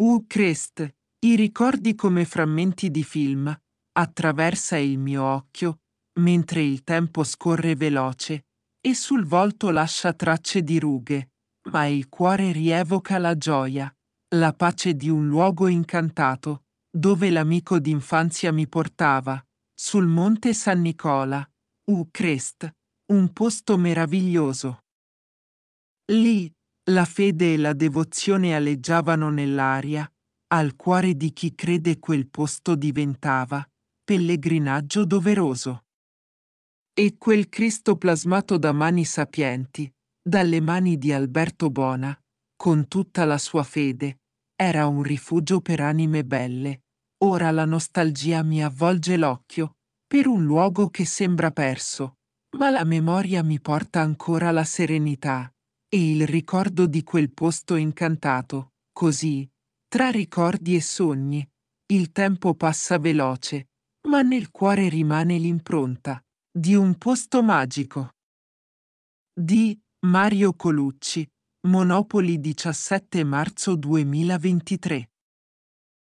U Crest, i ricordi come frammenti di film, attraversa il mio occhio, mentre il tempo scorre veloce, e sul volto lascia tracce di rughe, ma il cuore rievoca la gioia, la pace di un luogo incantato, dove l'amico d'infanzia mi portava, sul monte San Nicola, U Crest, un posto meraviglioso. Lì, la fede e la devozione aleggiavano nell'aria, al cuore di chi crede quel posto diventava pellegrinaggio doveroso. E quel Cristo plasmato da mani sapienti, dalle mani di Alberto Bona, con tutta la sua fede, era un rifugio per anime belle. Ora la nostalgia mi avvolge l'occhio, per un luogo che sembra perso, ma la memoria mi porta ancora la serenità e il ricordo di quel posto incantato, così, tra ricordi e sogni, il tempo passa veloce, ma nel cuore rimane l'impronta di un posto magico. Di Mario Colucci, Monopoli 17 marzo 2023